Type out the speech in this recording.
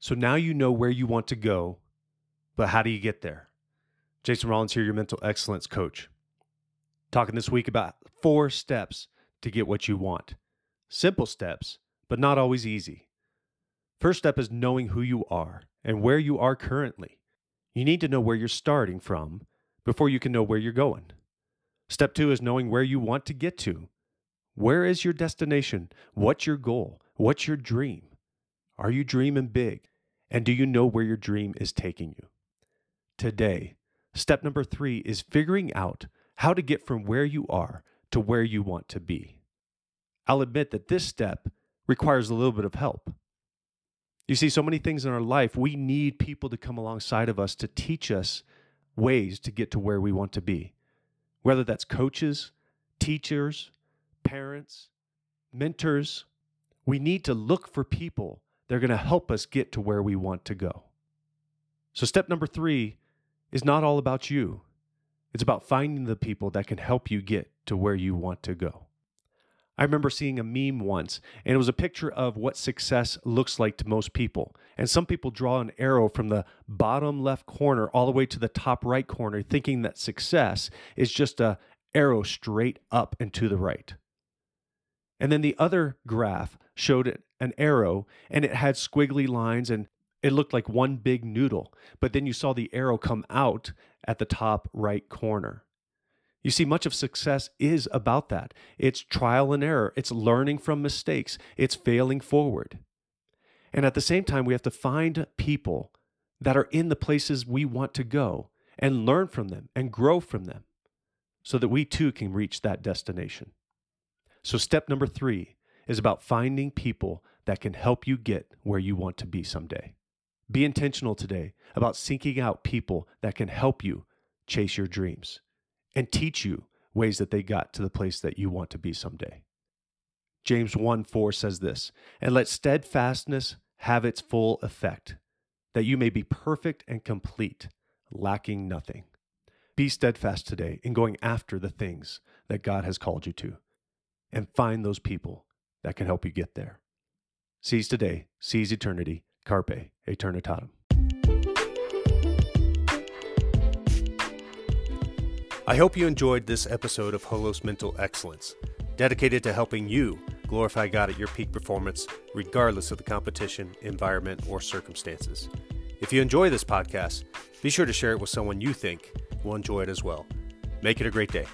So now you know where you want to go, but how do you get there? Jason Rollins here, your mental excellence coach. Talking this week about four steps to get what you want. Simple steps, but not always easy. First step is knowing who you are and where you are currently. You need to know where you're starting from before you can know where you're going. Step two is knowing where you want to get to. Where is your destination? What's your goal? What's your dream? Are you dreaming big? And do you know where your dream is taking you? Today, step number three is figuring out how to get from where you are to where you want to be. I'll admit that this step requires a little bit of help. You see, so many things in our life, we need people to come alongside of us to teach us ways to get to where we want to be. Whether that's coaches, teachers, parents, mentors, we need to look for people that are going to help us get to where we want to go. So, step number three is not all about you, it's about finding the people that can help you get to where you want to go. I remember seeing a meme once, and it was a picture of what success looks like to most people. And some people draw an arrow from the bottom left corner all the way to the top right corner, thinking that success is just a arrow straight up and to the right. And then the other graph showed an arrow, and it had squiggly lines, and it looked like one big noodle. But then you saw the arrow come out at the top right corner. You see, much of success is about that. It's trial and error, it's learning from mistakes, it's failing forward. And at the same time, we have to find people that are in the places we want to go and learn from them and grow from them so that we too can reach that destination. So, step number three is about finding people that can help you get where you want to be someday. Be intentional today about seeking out people that can help you chase your dreams and teach you ways that they got to the place that you want to be someday. James 1 4 says this, and let steadfastness have its full effect, that you may be perfect and complete, lacking nothing. Be steadfast today in going after the things that God has called you to, and find those people that can help you get there. Seize today, seize eternity, carpe eternitatem. I hope you enjoyed this episode of Holos Mental Excellence, dedicated to helping you glorify God at your peak performance, regardless of the competition, environment, or circumstances. If you enjoy this podcast, be sure to share it with someone you think will enjoy it as well. Make it a great day.